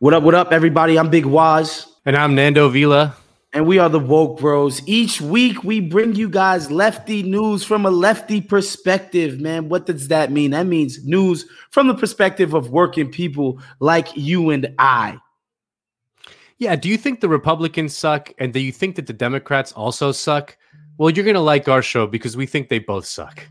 What up, what up, everybody? I'm Big Waz. And I'm Nando Vila. And we are the Woke Bros. Each week, we bring you guys lefty news from a lefty perspective, man. What does that mean? That means news from the perspective of working people like you and I. Yeah. Do you think the Republicans suck? And do you think that the Democrats also suck? Well, you're going to like our show because we think they both suck.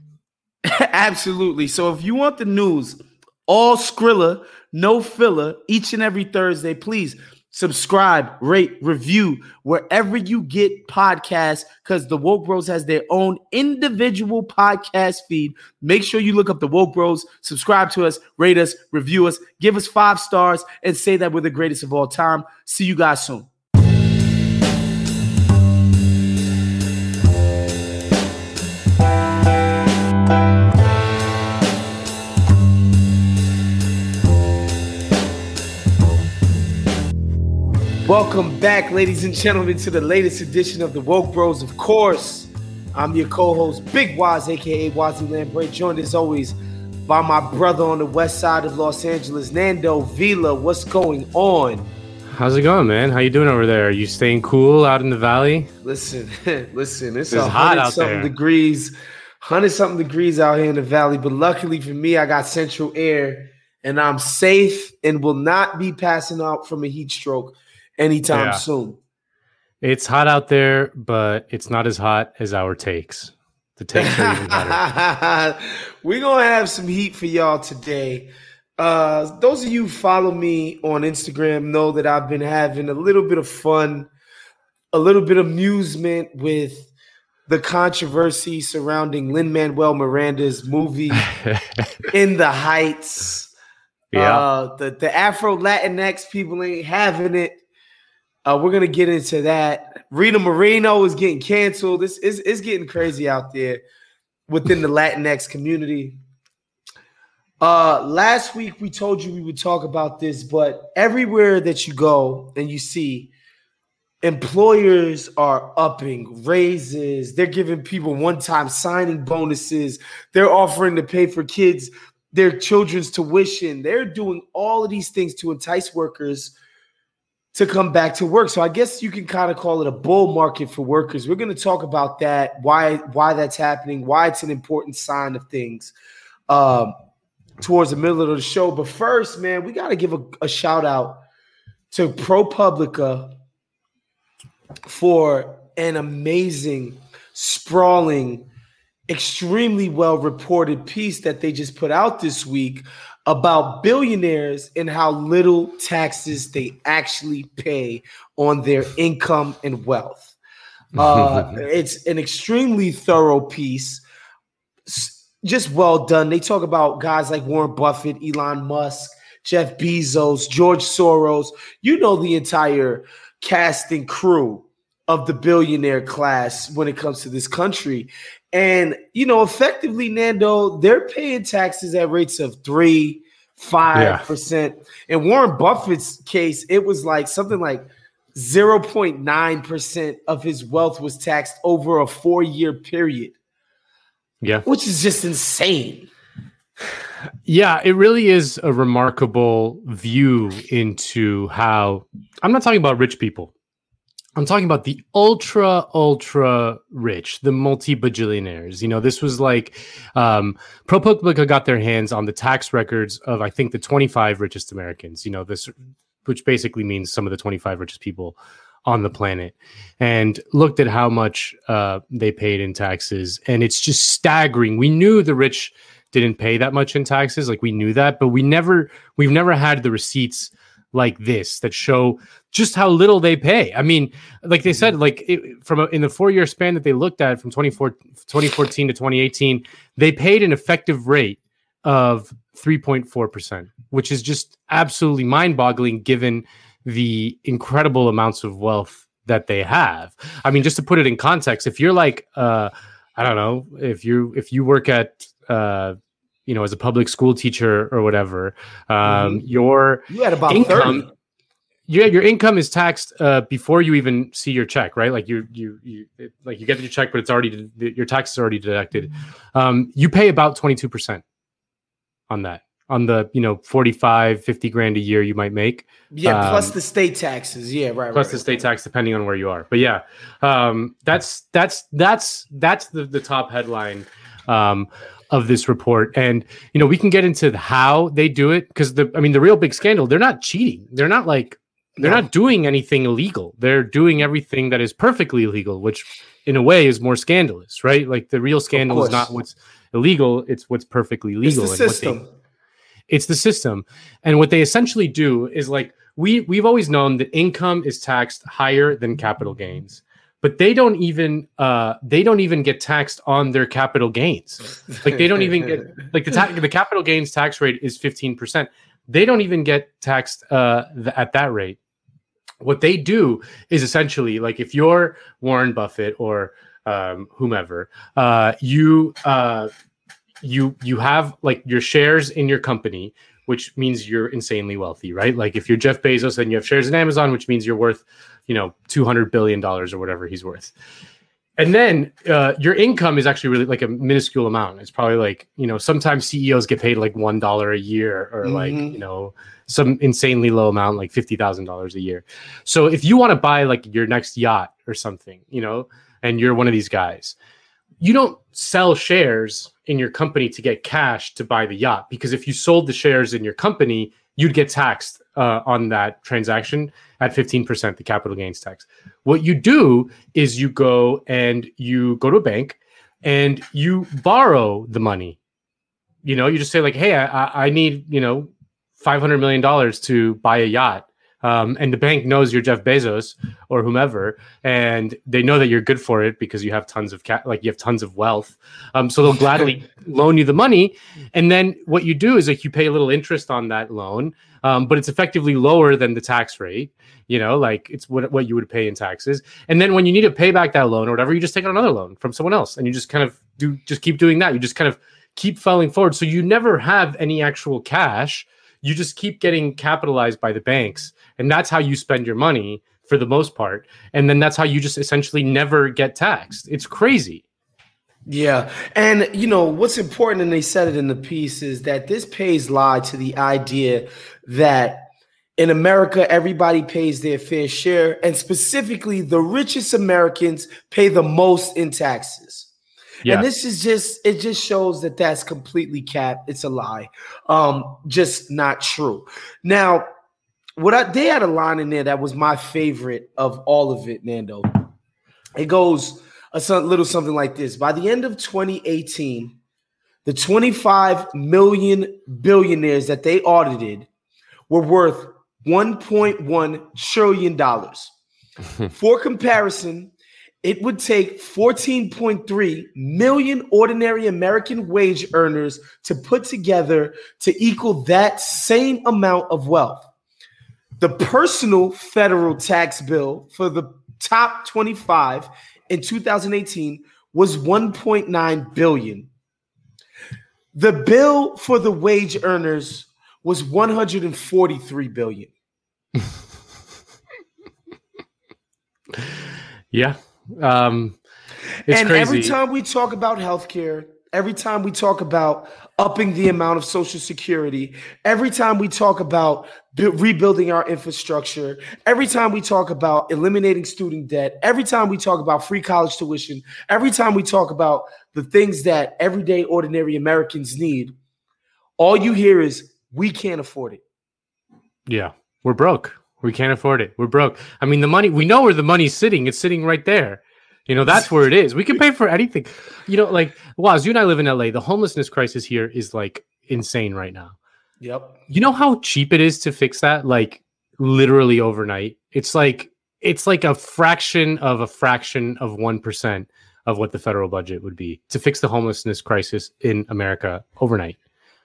Absolutely. So if you want the news, all Skrilla no filler, each and every Thursday. Please subscribe, rate, review wherever you get podcasts because the Woke Bros has their own individual podcast feed. Make sure you look up the Woke Bros, subscribe to us, rate us, review us, give us five stars, and say that we're the greatest of all time. See you guys soon. Welcome back, ladies and gentlemen, to the latest edition of the Woke Bros. Of course, I'm your co-host, Big Waz, aka Wosny Lambre, joined as always by my brother on the west side of Los Angeles, Nando Vila. What's going on? How's it going, man? How you doing over there? Are you staying cool out in the valley? Listen, listen, it's, it's hot out something there. degrees, hundred something degrees out here in the valley. But luckily for me, I got central air and I'm safe and will not be passing out from a heat stroke anytime yeah. soon. It's hot out there, but it's not as hot as our takes. The takes are even better. We're gonna have some heat for y'all today. Uh, those of you follow me on Instagram know that I've been having a little bit of fun, a little bit of amusement with the controversy surrounding Lin Manuel Miranda's movie In the Heights. Yeah, uh, the the Afro Latinx people ain't having it. Uh, we're gonna get into that. Rita Moreno is getting canceled. This is it's getting crazy out there within the Latinx community. Uh, last week we told you we would talk about this, but everywhere that you go and you see employers are upping raises, they're giving people one-time signing bonuses, they're offering to pay for kids their children's tuition, they're doing all of these things to entice workers to come back to work. So I guess you can kind of call it a bull market for workers. We're going to talk about that, why why that's happening, why it's an important sign of things um, towards the middle of the show. But first, man, we got to give a, a shout out to ProPublica for an amazing, sprawling, extremely well reported piece that they just put out this week about billionaires and how little taxes they actually pay on their income and wealth. Uh, it's an extremely thorough piece, just well done. They talk about guys like Warren Buffett, Elon Musk, Jeff Bezos, George Soros. You know the entire cast and crew of the billionaire class when it comes to this country. And, you know, effectively, Nando, they're paying taxes at rates of three, five percent. In Warren Buffett's case, it was like something like 0.9% of his wealth was taxed over a four year period. Yeah. Which is just insane. Yeah, it really is a remarkable view into how I'm not talking about rich people. I'm talking about the ultra, ultra rich, the multi bajillionaires. You know, this was like um, ProPublica got their hands on the tax records of, I think, the 25 richest Americans. You know, this which basically means some of the 25 richest people on the planet, and looked at how much uh, they paid in taxes, and it's just staggering. We knew the rich didn't pay that much in taxes, like we knew that, but we never, we've never had the receipts like this that show just how little they pay. I mean, like they said, like it, from a, in the four year span that they looked at from 2014 to 2018, they paid an effective rate of 3.4%, which is just absolutely mind boggling given the incredible amounts of wealth that they have. I mean, just to put it in context, if you're like, uh, I don't know, if you if you work at uh, you know, as a public school teacher or whatever, um, mm-hmm. your you had about income, 30. Yeah, your income is taxed uh, before you even see your check, right? Like you, you, you, it, like you get your check, but it's already your tax is already deducted. Um, you pay about twenty two percent on that, on the you know 45, 50 grand a year you might make. Yeah, um, plus the state taxes. Yeah, right. Plus right, the state tax, depending on where you are. But yeah, um, that's that's that's that's the the top headline. Um, of this report. And you know we can get into how they do it because the i mean the real big scandal they're not cheating. They're not like they're no. not doing anything illegal. They're doing everything that is perfectly legal, which in a way is more scandalous right? Like the real scandal is not what's illegal it's what's perfectly legal it's the system they, it's the system. And what they essentially do is like we we've always known that income is taxed higher than capital gains but they don't even uh, they don't even get taxed on their capital gains. Like they don't even get like the ta- the capital gains tax rate is fifteen percent. They don't even get taxed uh, th- at that rate. What they do is essentially like if you're Warren Buffett or um, whomever, uh, you uh, you you have like your shares in your company, which means you're insanely wealthy, right? Like if you're Jeff Bezos and you have shares in Amazon, which means you're worth you know, two hundred billion dollars or whatever he's worth. And then uh, your income is actually really like a minuscule amount. It's probably like you know sometimes CEOs get paid like one dollar a year or mm-hmm. like you know some insanely low amount like fifty thousand dollars a year. So if you want to buy like your next yacht or something, you know, and you're one of these guys, you don't sell shares in your company to get cash to buy the yacht because if you sold the shares in your company, you'd get taxed uh, on that transaction at 15% the capital gains tax. What you do is you go and you go to a bank and you borrow the money. You know, you just say like, "Hey, I, I need you know, five hundred million dollars to buy a yacht." Um, and the bank knows you're Jeff Bezos or whomever, and they know that you're good for it because you have tons of ca- like you have tons of wealth. Um, so they'll gladly loan you the money, and then what you do is like you pay a little interest on that loan, um, but it's effectively lower than the tax rate. You know, like it's what what you would pay in taxes. And then when you need to pay back that loan or whatever, you just take out another loan from someone else, and you just kind of do just keep doing that. You just kind of keep falling forward. So you never have any actual cash. You just keep getting capitalized by the banks, and that's how you spend your money for the most part. And then that's how you just essentially never get taxed. It's crazy. Yeah. And, you know, what's important, and they said it in the piece, is that this pays lie to the idea that in America, everybody pays their fair share, and specifically, the richest Americans pay the most in taxes. Yeah. And this is just it just shows that that's completely cap. It's a lie. Um just not true. Now, what I they had a line in there that was my favorite of all of it, Nando. It goes a little something like this. By the end of 2018, the 25 million billionaires that they audited were worth 1.1 trillion dollars. For comparison, it would take 14.3 million ordinary American wage earners to put together to equal that same amount of wealth. The personal federal tax bill for the top 25 in 2018 was 1.9 billion. The bill for the wage earners was 143 billion. yeah. Um, and crazy. every time we talk about healthcare, every time we talk about upping the amount of social security, every time we talk about bu- rebuilding our infrastructure, every time we talk about eliminating student debt, every time we talk about free college tuition, every time we talk about the things that everyday ordinary Americans need, all you hear is we can't afford it. Yeah. we're broke. We can't afford it. We're broke. I mean, the money, we know where the money's sitting. It's sitting right there. You know, that's where it is. We can pay for anything. You know, like, Waz, you and I live in LA. The homelessness crisis here is like insane right now. Yep. You know how cheap it is to fix that? Like, literally overnight. It's like, it's like a fraction of a fraction of 1% of what the federal budget would be to fix the homelessness crisis in America overnight,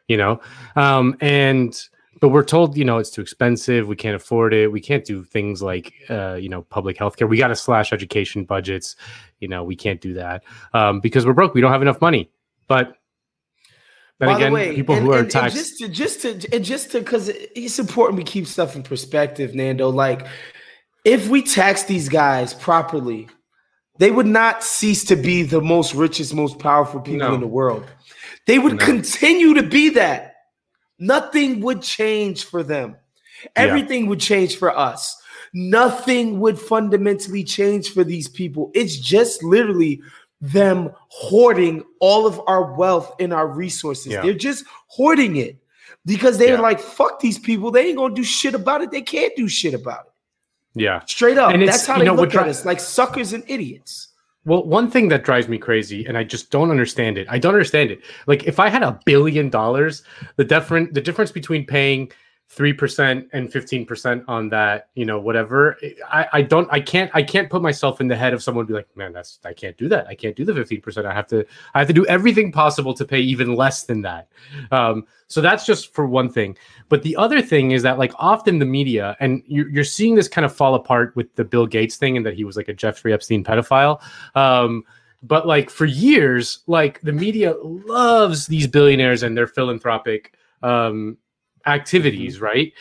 you know? Um, and, but we're told you know it's too expensive we can't afford it we can't do things like uh, you know public health care we got to slash education budgets you know we can't do that um, because we're broke we don't have enough money but then By again the way, people and, who are and- and taxed just to just to and just to because it's important we keep stuff in perspective, Nando. Like, if we tax these guys properly, they would not cease to be the most richest, most powerful people No. in the world. They would No. continue to be that. Nothing would change for them. Everything would change for us. Nothing would fundamentally change for these people. It's just literally them hoarding all of our wealth and our resources. Yeah. They're just hoarding it because they're Yeah. like, fuck these people. They ain't gonna do shit about it. They can't do shit about it. yeah Straight up. And That's how they know, look at us, like suckers and idiots. Well, one thing that drives me crazy, and I just don't understand it. I don't understand it. Like, if I had a billion dollars, the different the difference between paying three percent and fifteen percent on that, you know, whatever. I, I don't, I can't, I can't put myself in the head of someone be like, man, that's I can't do that. I can't do the fifteen percent. I have to, I have to do everything possible to pay even less than that. Um, so that's just for one thing. But the other thing is that, like, often the media, and you're, you're seeing this kind of fall apart with the Bill Gates thing, and that he was like a Jeffrey Epstein pedophile. Um, but like for years, like the media loves these billionaires and their philanthropic um, activities, right?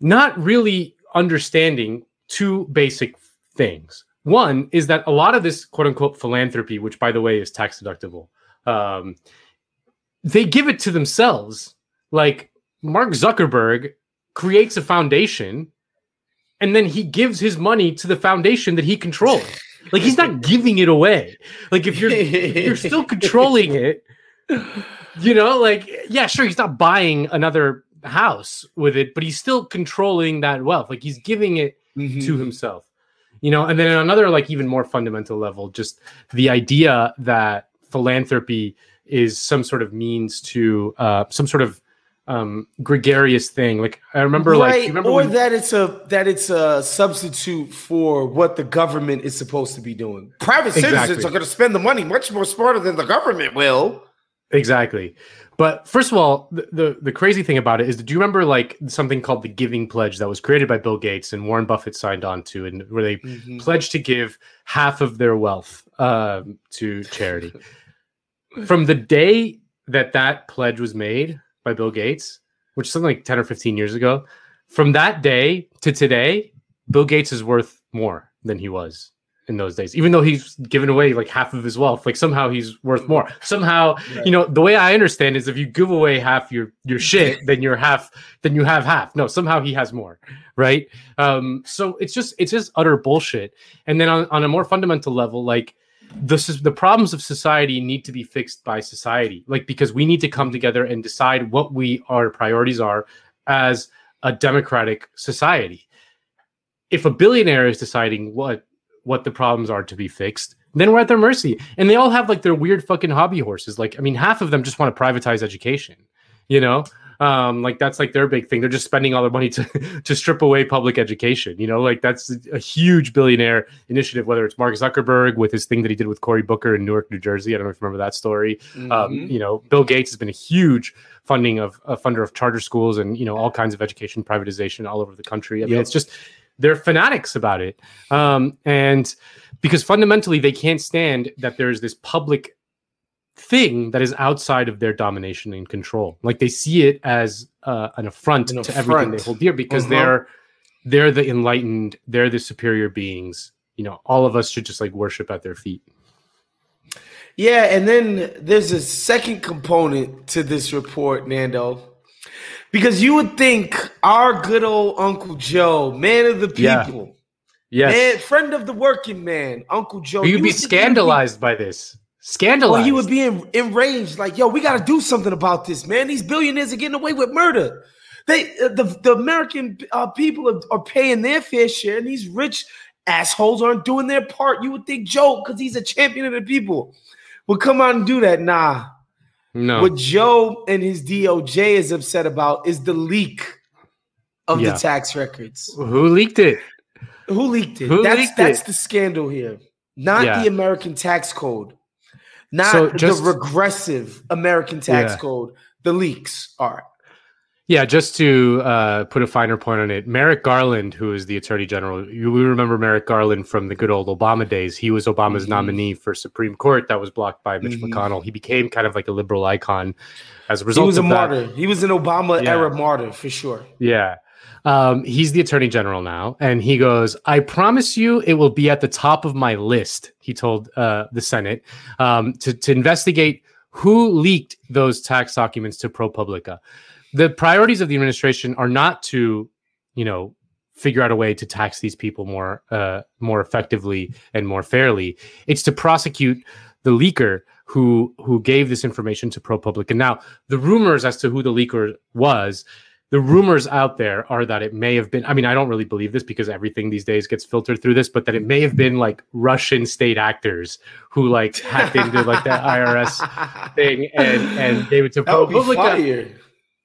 Not really understanding two basic things. One is that a lot of this quote unquote philanthropy, which by the way is tax deductible, um, they give it to themselves. Like Mark Zuckerberg creates a foundation and then he gives his money to the foundation that he controls. Like he's not giving it away. Like if you're if you're still controlling it, you know, like yeah, sure, he's not buying another house with it, but he's still controlling that wealth. Like he's giving it to himself. You know, and then another like even more fundamental level, just the idea that philanthropy is some sort of means to uh some sort of um gregarious thing. Like I remember like remember or when- that it's a that it's a substitute for what the government is supposed to be doing. Private citizens are going to spend the money much more smarter than the government will. Exactly. But first of all, the, the the crazy thing about it is, do you remember like something called the Giving Pledge that was created by Bill Gates and Warren Buffett signed on to, and where they pledged to give half of their wealth um, to charity. From the day that that pledge was made by Bill Gates, which is something like ten or fifteen years ago, from that day to today, Bill Gates is worth more than he was in those days, even though he's given away like half of his wealth. Like somehow he's worth more. Somehow, you know, the way I understand is if you give away half your your shit, then you're half, then you have half. No, somehow he has more, right? Um, so it's just it's just utter bullshit. And then on, on a more fundamental level, like this is the problems of society need to be fixed by society, like because we need to come together and decide what we our priorities are as a democratic society. If a billionaire is deciding what what the problems are to be fixed, then we're at their mercy. And they all have like their weird fucking hobby horses. Like, I mean, half of them just want to privatize education, you know? Um, like that's like their big thing. They're just spending all their money to to strip away public education. You know, like that's a huge billionaire initiative. Whether it's Mark Zuckerberg with his thing that he did with Cory Booker in Newark, New Jersey. I don't know if you remember that story. Um, you know, Bill Gates has been a huge funding of a funder of charter schools and you know all kinds of education privatization all over the country. I mean, Yep. it's just they're fanatics about it, um, and because fundamentally they can't stand that there's this public thing that is outside of their domination and control. Like they see it as uh, an affront An to everything they hold dear because Uh-huh. they're they're the enlightened, they're the superior beings. You know, all of us should just like worship at their feet. Yeah, and then there's a second component to this report, Nando. Because you would think our good old Uncle Joe, man of the Yeah. people, Yes, man, friend of the working man, Uncle Joe. you'd you be would think he would scandalized by this. Or Scandalized. he would be en- enraged, like, yo, we got to do something about this, man. These billionaires are getting away with murder. They uh, the the American uh, people are, are paying their fair share, and these rich assholes aren't doing their part. You would think Joe, because he's a champion of the people, would come out and do that. Nah. No. What Joe and his DOJ is upset about is the leak of Yeah. the tax records. Who leaked it? Who leaked it? Who that's leaked that's it? the scandal here. Not Yeah. the American tax code. Not So just- the regressive American tax Yeah. code. The leaks are. Yeah, just to uh, put a finer point on it, Merrick Garland, who is the Attorney General, you we remember Merrick Garland from the good old Obama days. He was Obama's Mhm. nominee for Supreme Court. That was blocked by Mitch Mhm. McConnell. He became kind of like a liberal icon as a result. He was a that. martyr. He was an Obama Yeah. era martyr for sure. Yeah. Um, he's the attorney general now, and he goes, I promise you it will be at the top of my list, he told uh, the Senate, um, to, to investigate who leaked those tax documents to ProPublica. The priorities of the administration are not to, you know, figure out a way to tax these people more uh, more effectively and more fairly. It's to prosecute the leaker who who gave this information to ProPublica. And now, the rumors as to who the leaker was the rumors out there are that it may have been i mean i don't really believe this because everything these days gets filtered through this but that it may have been like russian state actors who like hacked into like the irs thing and and gave it to That ProPublica.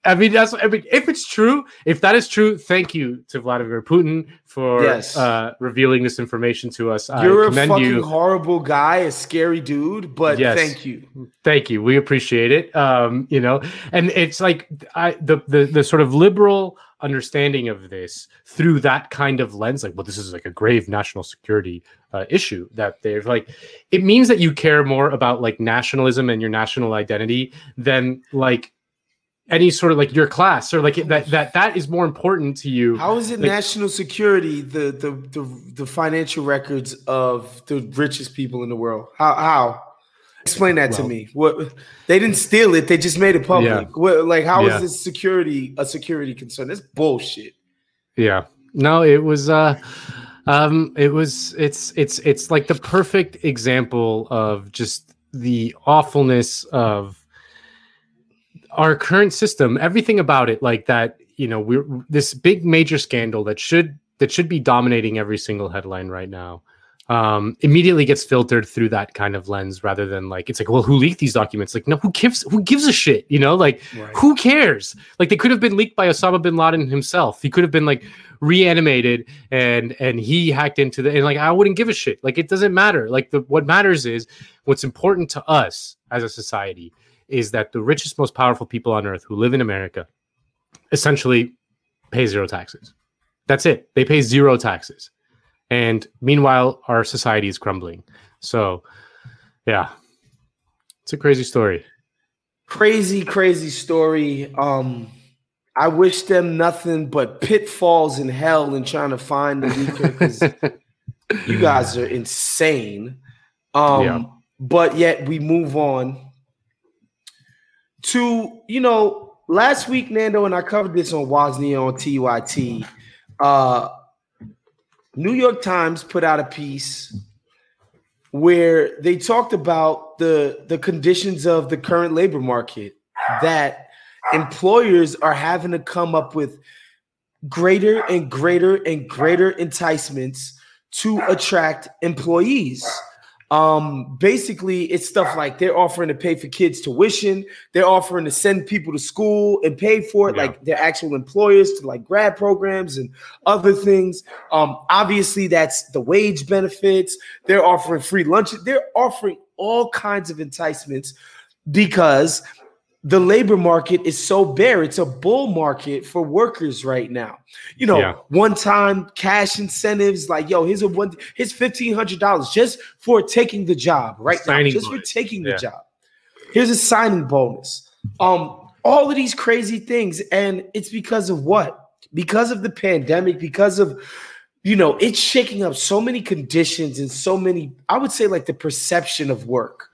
I mean that's i mean if it's true if that is true thank you to vladimir putin for Yes. uh revealing this information to us You're i a fucking you horrible guy, a scary dude, but Yes. thank you. thank you we appreciate it um you know and it's like i the the, the sort of liberal understanding of this through that kind of lens like well this is like a grave national security uh, issue that they're like it means that you care more about like nationalism and your national identity than like any sort of like your class or like that that that is more important to you How is it Like- national security the, the the the financial records of the richest people in the world? How how? Explain that to me. What they didn't steal it; they just made it public. Yeah. What, like, how is Yeah. this security a security concern? That's bullshit. Yeah. No, it was uh um it was it's it's it's like the perfect example of just the awfulness of our current system, everything about it like that, you know, we're this big major scandal that should that should be dominating every single headline right now. Um, immediately gets filtered through that kind of lens rather than like it's like, well, who leaked these documents? Like, no, who gives who gives a shit? You know, like who cares? Like they could have been leaked by Osama bin Laden himself. He could have been like reanimated and and he hacked into the and like I wouldn't give a shit. Like it doesn't matter. Like the what matters is what's important to us as a society is that the richest, most powerful people on earth who live in America essentially pay zero taxes. That's it. They pay zero taxes. And meanwhile, our society is crumbling. So yeah. It's a crazy story. Crazy, crazy story. Um, I wish them nothing but pitfalls in hell in trying to find the leaker because you guys are insane. Um, Yeah. but yet we move on to you know last week, Nando, and I covered this on Wozniak on TYT. Uh, New York Times put out a piece where they talked about the the conditions of the current labor market that employers are having to come up with greater and greater and greater enticements to attract employees. Um, basically, it's stuff like they're offering to pay for kids' tuition, they're offering to send people to school and pay for it, Yeah. like their actual employers to like grad programs and other things. Um, obviously, that's the wage benefits. They're offering free lunches. They're offering all kinds of enticements because the labor market is so bare. It's a bull market for workers right now. You know, Yeah. one time cash incentives like, yo, here's a one, here's fifteen hundred dollars just for taking the job right now, Signing just for bonus. taking the job. Here's a signing bonus. Um, all of these crazy things, and it's because of what? Because of the pandemic, because of you know, it's shaking up so many conditions and so many, I would say, like the perception of work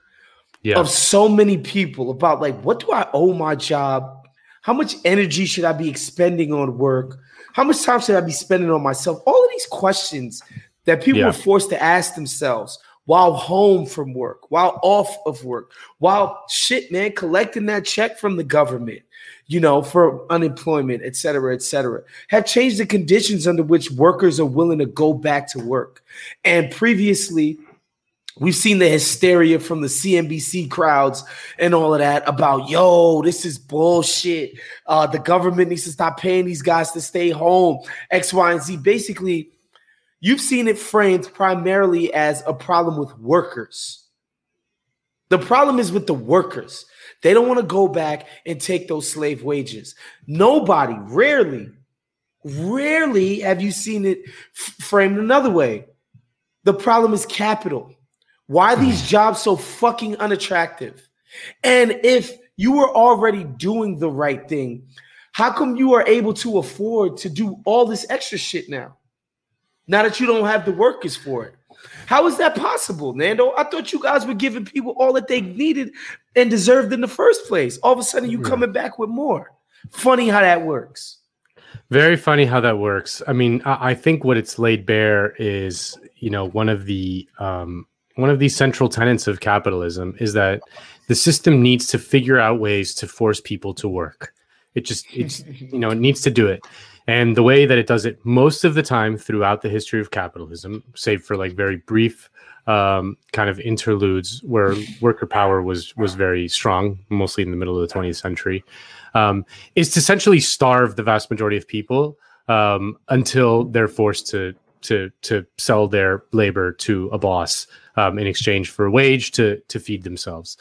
Yeah. of so many people about like what do I owe my job? How much energy should I be expending on work? How much time should I be spending on myself? All of these questions that people Yeah. are forced to ask themselves while home from work, while off of work, while shit, man, collecting that check from the government. you know, for unemployment, et cetera, et cetera, have changed the conditions under which workers are willing to go back to work. And previously, We've seen the hysteria from the CNBC crowds and all of that about, yo, this is bullshit. Uh, the government needs to stop paying these guys to stay home, X, Y, and Z. Basically, you've seen it framed primarily as a problem with workers. The problem is with the workers. They don't want to go back and take those slave wages. Nobody, rarely, rarely have you seen it f- framed another way. The problem is capital. Why are these jobs so fucking unattractive? And if you were already doing the right thing, how come you are able to afford to do all this extra shit now? Now that you don't have the workers for it. How is that possible, Nando? I thought you guys were giving people all that they needed and deserved in the first place. All of a sudden, you coming back with more. Funny how that works. Very funny how that works. I mean, I, I think what it's laid bare is, you know, one of the um, one of the central tenets of capitalism is that the system needs to figure out ways to force people to work. It just it's you know it needs to do it. And the way that it does it most of the time throughout the history of capitalism, save for like very brief um, kind of interludes where worker power was was very strong, mostly in the middle of the 20th century, um, is to essentially starve the vast majority of people um, until they're forced to to to sell their labor to a boss um, in exchange for a wage to to feed themselves.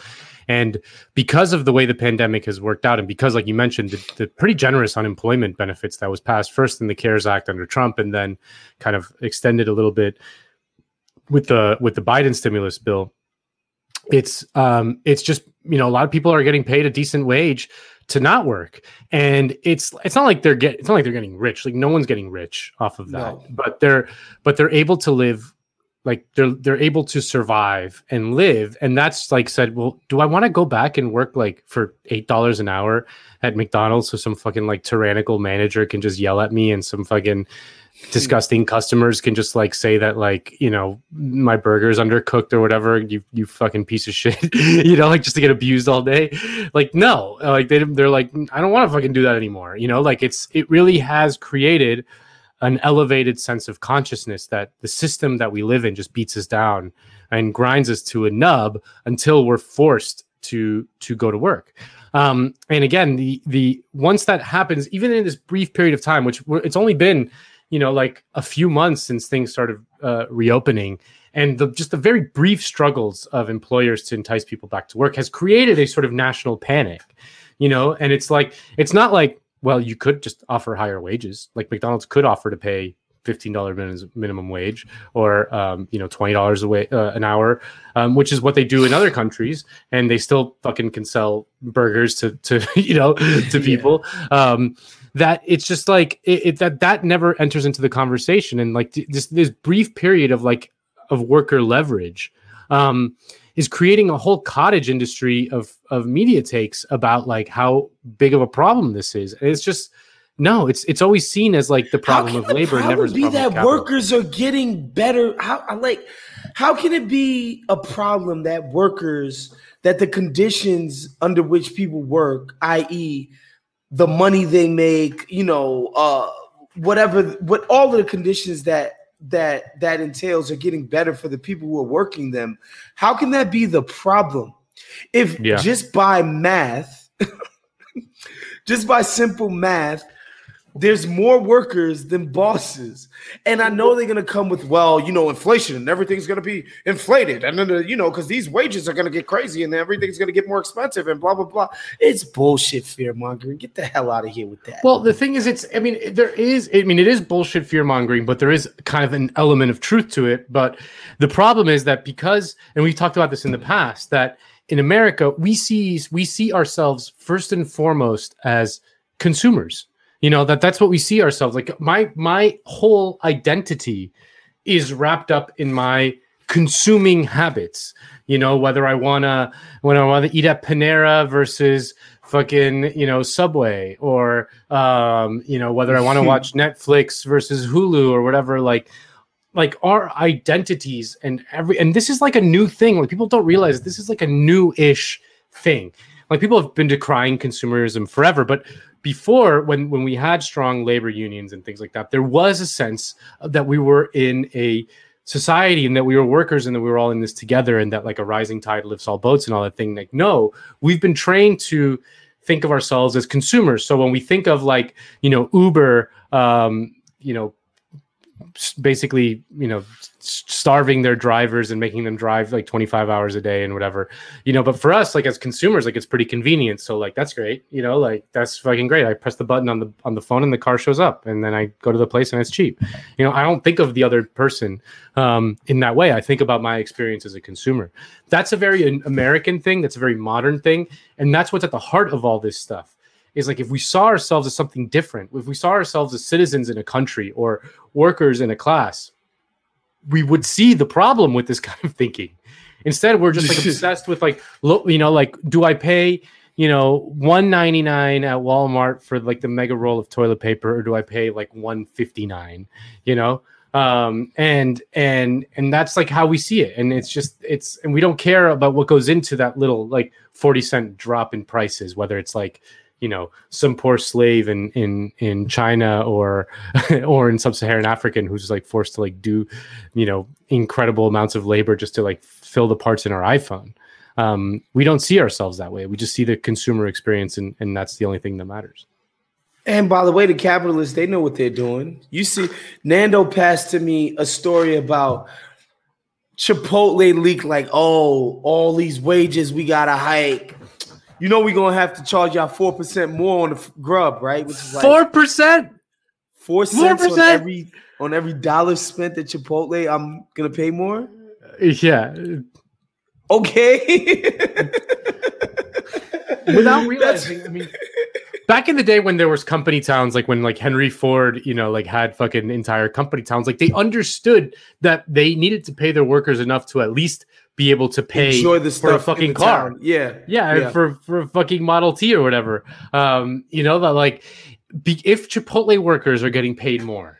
And because of the way the pandemic has worked out, and because, like you mentioned, the, the, pretty generous unemployment benefits that was passed first in the CARES Act under Trump, and then kind of extended a little bit with the with the Biden stimulus bill, it's um, it's just you know a lot of people are getting paid a decent wage to not work. And it's it's not like they're get it's not like they're getting rich. Like no one's getting rich off of that. No. but they're but they're able to live like they're they're able to survive and live. And that's like said well do i want to go back and work like for eight dollars an hour at mcdonald's so some fucking like tyrannical manager can just yell at me and some fucking disgusting customers can just like say that like you know my burger's undercooked or whatever you you fucking piece of shit you know like just to get abused all day like no like they, they're like i don't want to fucking do that anymore you know like it's it really has created an elevated sense of consciousness that the system that we live in just beats us down and grinds us to a nub until we're forced to to go to work. Um, and again, the the once that happens, even in this brief period of time, which it's only been you know like a few months since things started uh, reopening, and the, just the very brief struggles of employers to entice people back to work has created a sort of national panic. You know, and it's like it's not like well, you could just offer higher wages. Like McDonald's could offer to pay fifteen dollar minimum wage or um, you know twenty dollars a way uh, an hour, um, which is what they do in other countries, and they still fucking can sell burgers to to you know to people. Yeah. Um, that it's just like it, it, that that never enters into the conversation, and like this this brief period of like of worker leverage. Um, is creating a whole cottage industry of of media takes about like how big of a problem this is. And it's just no, it's it's always seen as like the problem of labor. How Never be that workers are getting better. How like how can it be a problem that workers that the conditions under which people work, i.e., the money they make, you know, uh, whatever, what all of the conditions that that that entails are getting better for the people who are working them how can that be the problem if yeah. just by math just by simple math there's more workers than bosses. And I know they're going to come with, well, you know, inflation and everything's going to be inflated. And then, uh, you know, because these wages are going to get crazy and everything's going to get more expensive and blah, blah, blah. It's bullshit fear mongering. Get the hell out of here with that. Well, the thing is, it's, I mean, there is, I mean, it is bullshit fear mongering, but there is kind of an element of truth to it. But the problem is that because, and we've talked about this in the past, that in America, we see, we see ourselves first and foremost as consumers you know that that's what we see ourselves like my my whole identity is wrapped up in my consuming habits. You know whether i wanna when i want to eat at panera versus fucking you know subway or um you know whether i want to watch netflix versus hulu or whatever like like our identities and every and this is like a new thing. Like people don't realize this is like a new-ish thing. Like people have been decrying consumerism forever, but before when when we had strong labor unions and things like that, there was a sense that we were in a society and that we were workers and that we were all in this together and that like a rising tide lifts all boats and all that thing. Like, no, we've been trained to think of ourselves as consumers. So when we think of like, you know, Uber, um, you know, basically, you know, starving their drivers and making them drive like 25 hours a day and whatever you know but for us like as consumers like it's pretty convenient. So like that's great you know like that's fucking great. I press the button on the on the phone and the car shows up and then i go to the place and it's cheap. You know i don't think of the other person um, in that way. I think about my experience as a consumer. That's a very american thing. That's a very modern thing. And that's what's at the heart of all this stuff is like if we saw ourselves as something different if we saw ourselves as citizens in a country or workers in a class we would see the problem with this kind of thinking. Instead, we're just like obsessed with like, look, you know, like, do I pay, you know, one ninety nine at Walmart for like the mega roll of toilet paper, or do I pay like one fifty nine? You know, um, and and and that's like how we see it, and it's just it's and we don't care about what goes into that little like forty cent drop in prices, whether it's like you know some poor slave in in in China or or in sub-Saharan African who's like forced to like do you know incredible amounts of labor just to like fill the parts in our iPhone. Um, we don't see ourselves that way. We just see the consumer experience, and and that's the only thing that matters. And by the way, the capitalists they know what they're doing. You see, Nando passed to me a story about Chipotle leak like, oh, all these wages we gotta hike you know we're gonna have to charge y'all four percent more on the grub, right? Which is like four percent, four cents on every on every dollar spent at Chipotle. I'm gonna pay more. Yeah. Okay. Without realizing, I mean, back in the day when there was company towns, like when like Henry Ford, you know, like had fucking entire company towns, like they understood that they needed to pay their workers enough to at least be able to pay for a fucking car. Yeah. yeah. Yeah, for for a fucking Model T or whatever. Um, you know that like be, if Chipotle workers are getting paid more,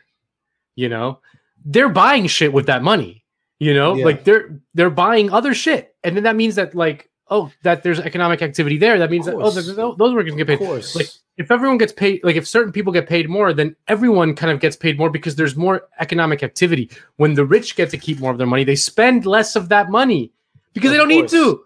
you know, they're buying shit with that money. You know, yeah. like they're they're buying other shit, and then that means that like oh that there's economic activity there. That means that oh, oh those workers get paid. Like if everyone gets paid, like if certain people get paid more, then everyone kind of gets paid more because there's more economic activity. When the rich get to keep more of their money, they spend less of that money because of they don't course. need to.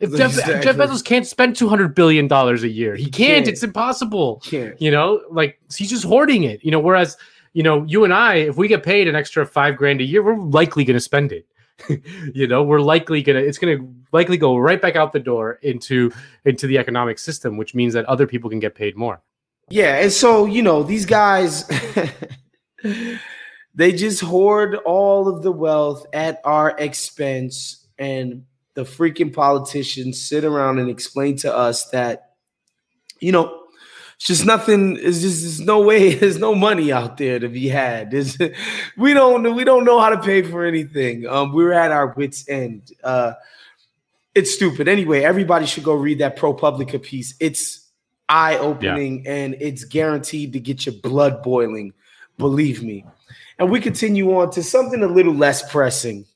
If exactly. Jeff, Jeff Bezos can't spend two hundred billion dollars a year, he, he can't. can't. It's impossible. Can't. You know, like he's just hoarding it. You know, whereas you know, you and I, if we get paid an extra five grand a year, we're likely going to spend it. you know, we're likely gonna it's gonna likely go right back out the door into into the economic system, which means that other people can get paid more. Yeah, and so you know these guys, they just hoard all of the wealth at our expense, and the freaking politicians sit around and explain to us that, you know, it's just nothing. It's just there's no way. There's no money out there to be had. There's, we don't we don't know how to pay for anything. Um, we're at our wits end. Uh, it's stupid. Anyway, everybody should go read that ProPublica piece. It's eye opening yeah. and it's guaranteed to get your blood boiling. Believe me. And we continue on to something a little less pressing.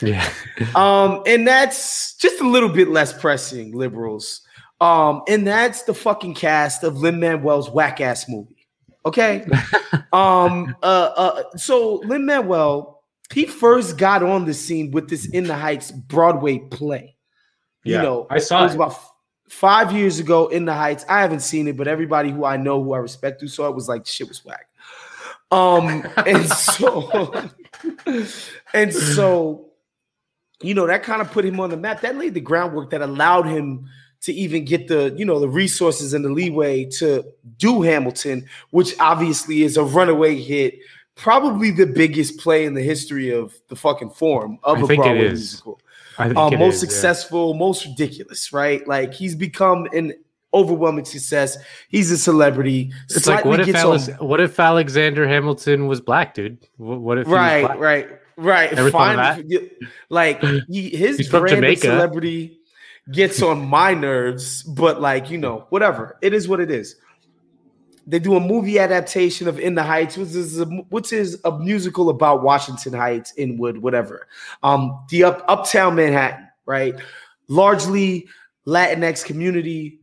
Yeah. um, and that's just a little bit less pressing, liberals. Um, and that's the fucking cast of Lin Manuel's whack ass movie. Okay. um, uh, uh, so Lin Manuel, he first got on the scene with this In the Heights Broadway play. Yeah, you know, I saw it was it. about f- five years ago in the Heights. I haven't seen it, but everybody who I know, who I respect, who saw it was like, shit was whack. Um, and so, and so, you know, that kind of put him on the map. That laid the groundwork that allowed him to even get the you know the resources and the leeway to do Hamilton, which obviously is a runaway hit, probably the biggest play in the history of the fucking form of I a Broadway musical. Uh, most is, successful, yeah. most ridiculous, right? Like he's become an overwhelming success. He's a celebrity. It's like what if what if Alexander Hamilton was black, dude? What if right, right, right? Like he, his he's brand of celebrity gets on my nerves, but like, you know, whatever. It is what it is. They do a movie adaptation of In the Heights, which is a, which is a musical about Washington Heights, Inwood, whatever. Um, the up, uptown Manhattan, right? Largely Latinx community,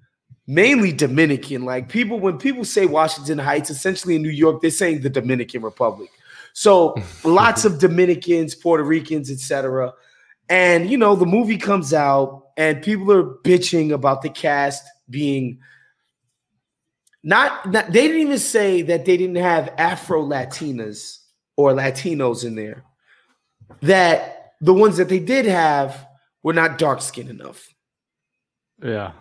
mainly Dominican. Like people, when people say Washington Heights, essentially in New York, they're saying the Dominican Republic. So lots of Dominicans, Puerto Ricans, etc. And you know, the movie comes out, and people are bitching about the cast being not, not they didn't even say that they didn't have Afro Latinas or Latinos in there. That the ones that they did have were not dark skinned enough. Yeah.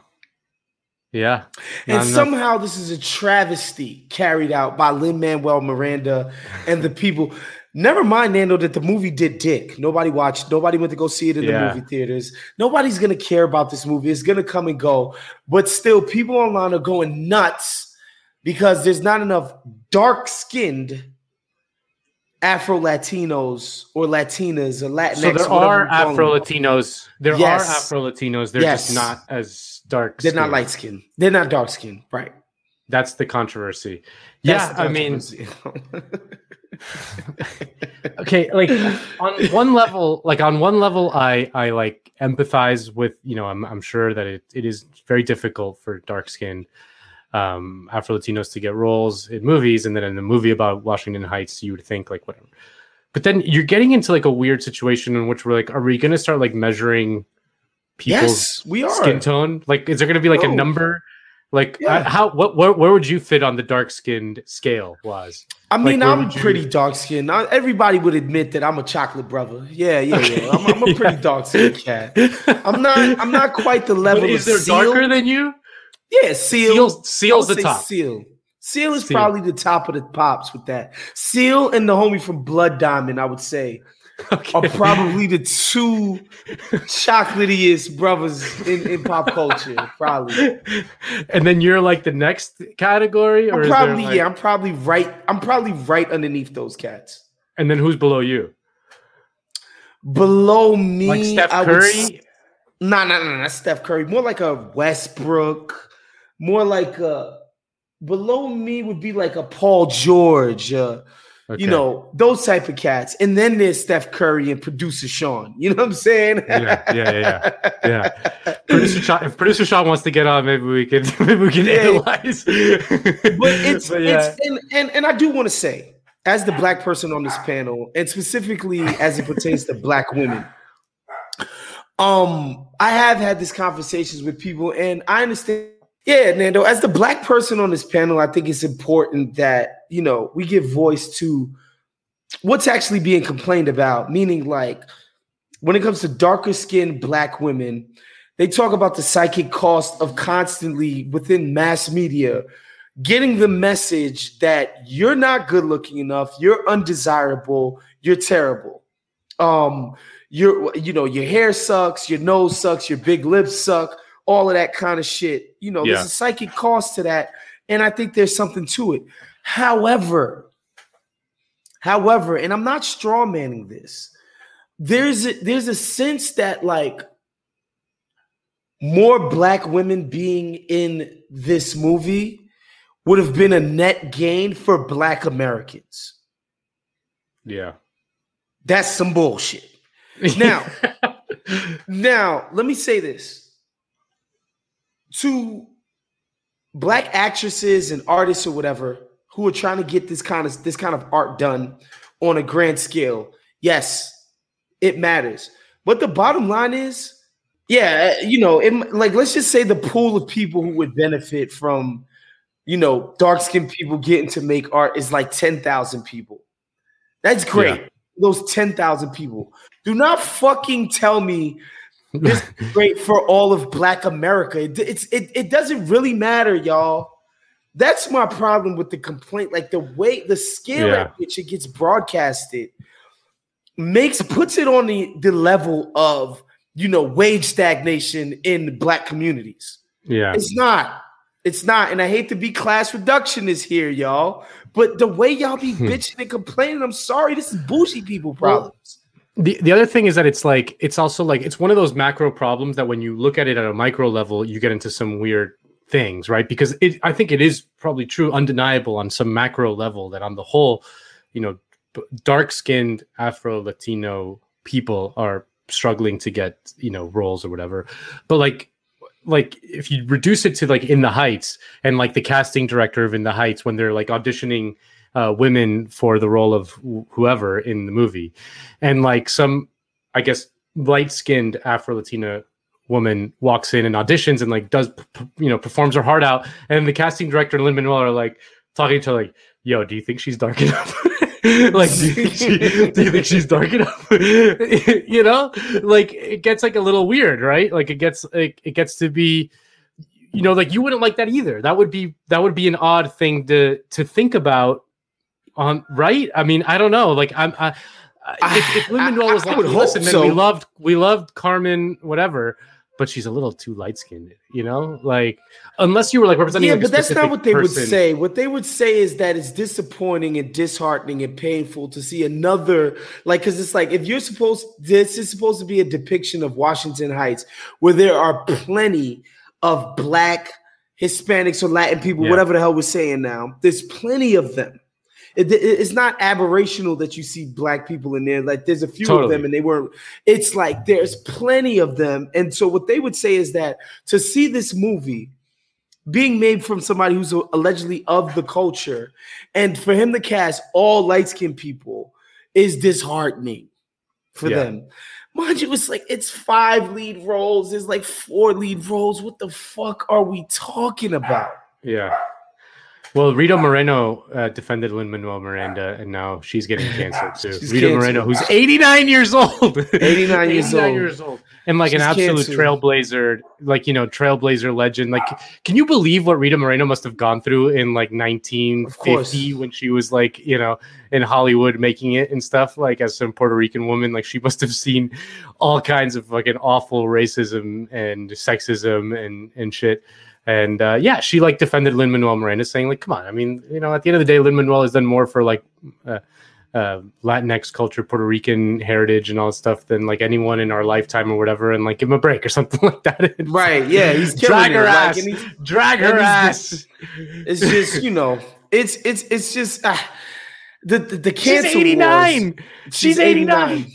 Yeah. And somehow this is a travesty carried out by Lin Manuel Miranda and the people. Never mind, Nando, that the movie did dick. Nobody watched, nobody went to go see it in Yeah. the movie theaters. Nobody's gonna care about this movie. It's gonna come and go. But still, people online are going nuts because there's not enough dark-skinned Afro Latinos or Latinas or Latinx. So there are you call them. Afro Latinos. There Yes. are Afro Latinos. They're Yes. just not as dark. They're not light skinned. They're not dark skinned. Right. That's the controversy. That's yeah, the I mean, controversy. okay, like on one level, like on one level, I I like empathize with you know I'm I'm sure that it, it is very difficult for dark skinned um, Afro Latinos to get roles in movies, and then in a movie about Washington Heights, you would think like whatever. But then you're getting into like a weird situation in which we're like, are we going to start like measuring people's yes, we are. skin tone? Like, is there going to be like a number? Like, Yeah. how what where, where would you fit on the dark skinned scale? Was I mean, I'm pretty dark skinned. Everybody would admit that I'm a chocolate brother. Yeah, yeah, yeah. I'm, I'm a pretty dark skinned cat. I'm not. I'm not quite the level. But is of there Seal. darker than you? Yeah, seal. Seal, seal's the top. Seal. Seal is Seal. probably the top of the pops with that. Seal and the homie from Blood Diamond, I would say, Okay. are probably the two chocolatiest brothers in, in pop culture. Probably. and then you're like the next category, or I'm probably like- yeah. I'm probably right. I'm probably right underneath those cats. And then who's below you? Below me, Like Steph Curry? Nah, nah, nah, not Steph Curry. More like a Westbrook. More like a below me would be like a Paul George. Uh, Okay. You know those type of cats. And then there's Steph Curry and producer Sean. You know what I'm saying? Yeah, yeah, yeah, yeah. Producer Sean, if producer Sean wants to get on, maybe we can maybe we can Yeah. analyze. but it's But yeah. it's and, and and I do want to say, as the black person on this panel, and specifically as it pertains to black women, um, I have had these conversations with people, and I understand. Yeah, Nando, as the black person on this panel, I think it's important that you know we give voice to what's actually being complained about. Meaning, like when it comes to darker skinned black women, they talk about the psychic cost of constantly within mass media getting the message that you're not good looking enough, you're undesirable, you're terrible. Um, you're you know, your hair sucks, your nose sucks, your big lips suck, all of that kind of shit. You know, Yeah. there's a psychic cost to that, and I think there's something to it. However, however, and I'm not straw manning this. There's a, there's a sense that like more black women being in this movie would have been a net gain for black Americans. yeah. That's some bullshit. Now, now let me say this to black actresses and artists or whatever who are trying to get this kind of this kind of art done on a grand scale. Yes, it matters. But the bottom line is, yeah, you know, it, like let's just say the pool of people who would benefit from, you know, dark skinned people getting to make art is like 10,000 people. That's great. Those 10,000 people. Do not fucking tell me this is great for all of black America. It, it's it, it doesn't really matter, y'all. That's my problem with the complaint. Like the way the scale Yeah. at which it gets broadcasted makes puts it on the, the level of you know wage stagnation in black communities. yeah. It's not. It's not. And I hate to be class reductionist here, y'all. But the way y'all be Hmm. bitching and complaining, I'm sorry, this is bougie people problems. The the other thing is that it's like it's also like it's one of those macro problems that when you look at it at a micro level, you get into some weird things, right? Because it I think it is probably true, undeniable on some macro level that on the whole, you know, dark skinned Afro Latino people are struggling to get, you know, roles or whatever. But like like if you reduce it to like in the heights and like the casting director of in the heights when they're like auditioning uh, women for the role of wh- whoever in the movie. And like some i guess light-skinned afro latina woman walks in and auditions and like does you know performs her heart out. And the casting director and lin manuel are like talking to her like yo do you think she's dark enough? Like do you, think she, do you think she's dark enough? You know? Like it gets like a little weird right? Like it gets like it gets to be you know like you wouldn't like that either. That would be that would be an odd thing to to think about on right i mean i don't know like i'm i if, if Lin Manuel was like, listen, so." we loved we loved Carmen, whatever, but she's a little too light skinned, you know. Like, unless you were like representing, Yeah, like, but that's not what they would say. What they would say is that it's disappointing and disheartening and painful to see another like because it's like if you're supposed this is supposed to be a depiction of Washington Heights where there are plenty of black Hispanics or Latin people, Yeah. whatever the hell we're saying now. There's plenty of them. It- it- it's not aberrational that you see black people in there. Like there's a few of them, and they weren't. It's like there's plenty of them, and so what they would say is that to see this movie being made from somebody who's allegedly of the culture, and for him to cast all light skinned people is disheartening for Yeah. them. Mind you, it's like it's five lead roles. There's like four lead roles. What the fuck are we talking about? Yeah. Well, Rita Moreno uh, defended Lin Manuel Miranda, and now she's getting canceled too. She's Rita canceled. Moreno, who's 89 years old, 89 years old. years old, and like an absolute canceled. trailblazer, like you know, trailblazer legend. Like, can you believe what Rita Moreno must have gone through in like 1950 when she was like, you know, in Hollywood making it and stuff? Like, as some Puerto Rican woman, like she must have seen all kinds of fucking awful racism and sexism and and shit. And uh, yeah, she like defended Lin Manuel Miranda, saying like, "Come on, I mean, you know, at the end of the day, Lin Manuel has done more for like uh, uh, Latinx culture, Puerto Rican heritage, and all that stuff than like anyone in our lifetime or whatever." And like, give him a break or something like that. Right? Yeah, he's killing drag it. her ass, and he's- drag her ass. just- it's just you know, it's it's it's just uh, the the, the She's cancel eighty nine. wars. She's eighty nine.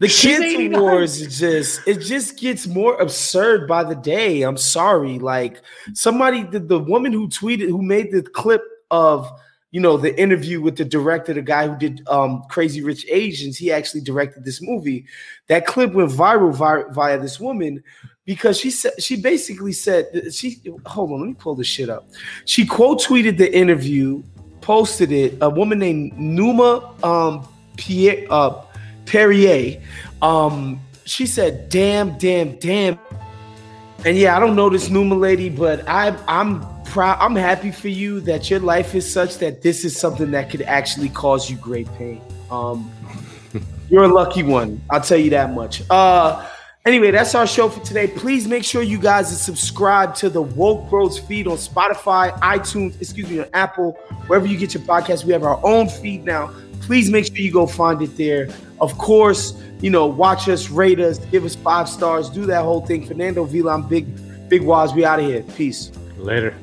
The She's 89. wars is just it just gets more absurd by the day. I'm sorry. Like somebody the, the woman who tweeted who made the clip of you know the interview with the director, the guy who did um Crazy Rich Asians, he actually directed this movie. That clip went viral via, via this woman because she said she basically said she hold on, let me pull this shit up. She quote tweeted the interview, posted it. A woman named Numa um Pierre uh Perrier. Um, she said, "Damn, damn, damn." And yeah, I don't know this Numa lady, but I, I'm proud. I'm happy for you that your life is such that this is something that could actually cause you great pain. Um, you're a lucky one. I'll tell you that much. Uh, anyway, that's our show for today. Please make sure you guys are subscribed to the Woke Bros feed on Spotify, iTunes, excuse me, on Apple, wherever you get your podcast. We have our own feed now. Please make sure you go find it there. Of course, you know, watch us, rate us, give us five stars, do that whole thing. Fernando Vila, I'm Big Big Waz. We out of here. Peace. Later.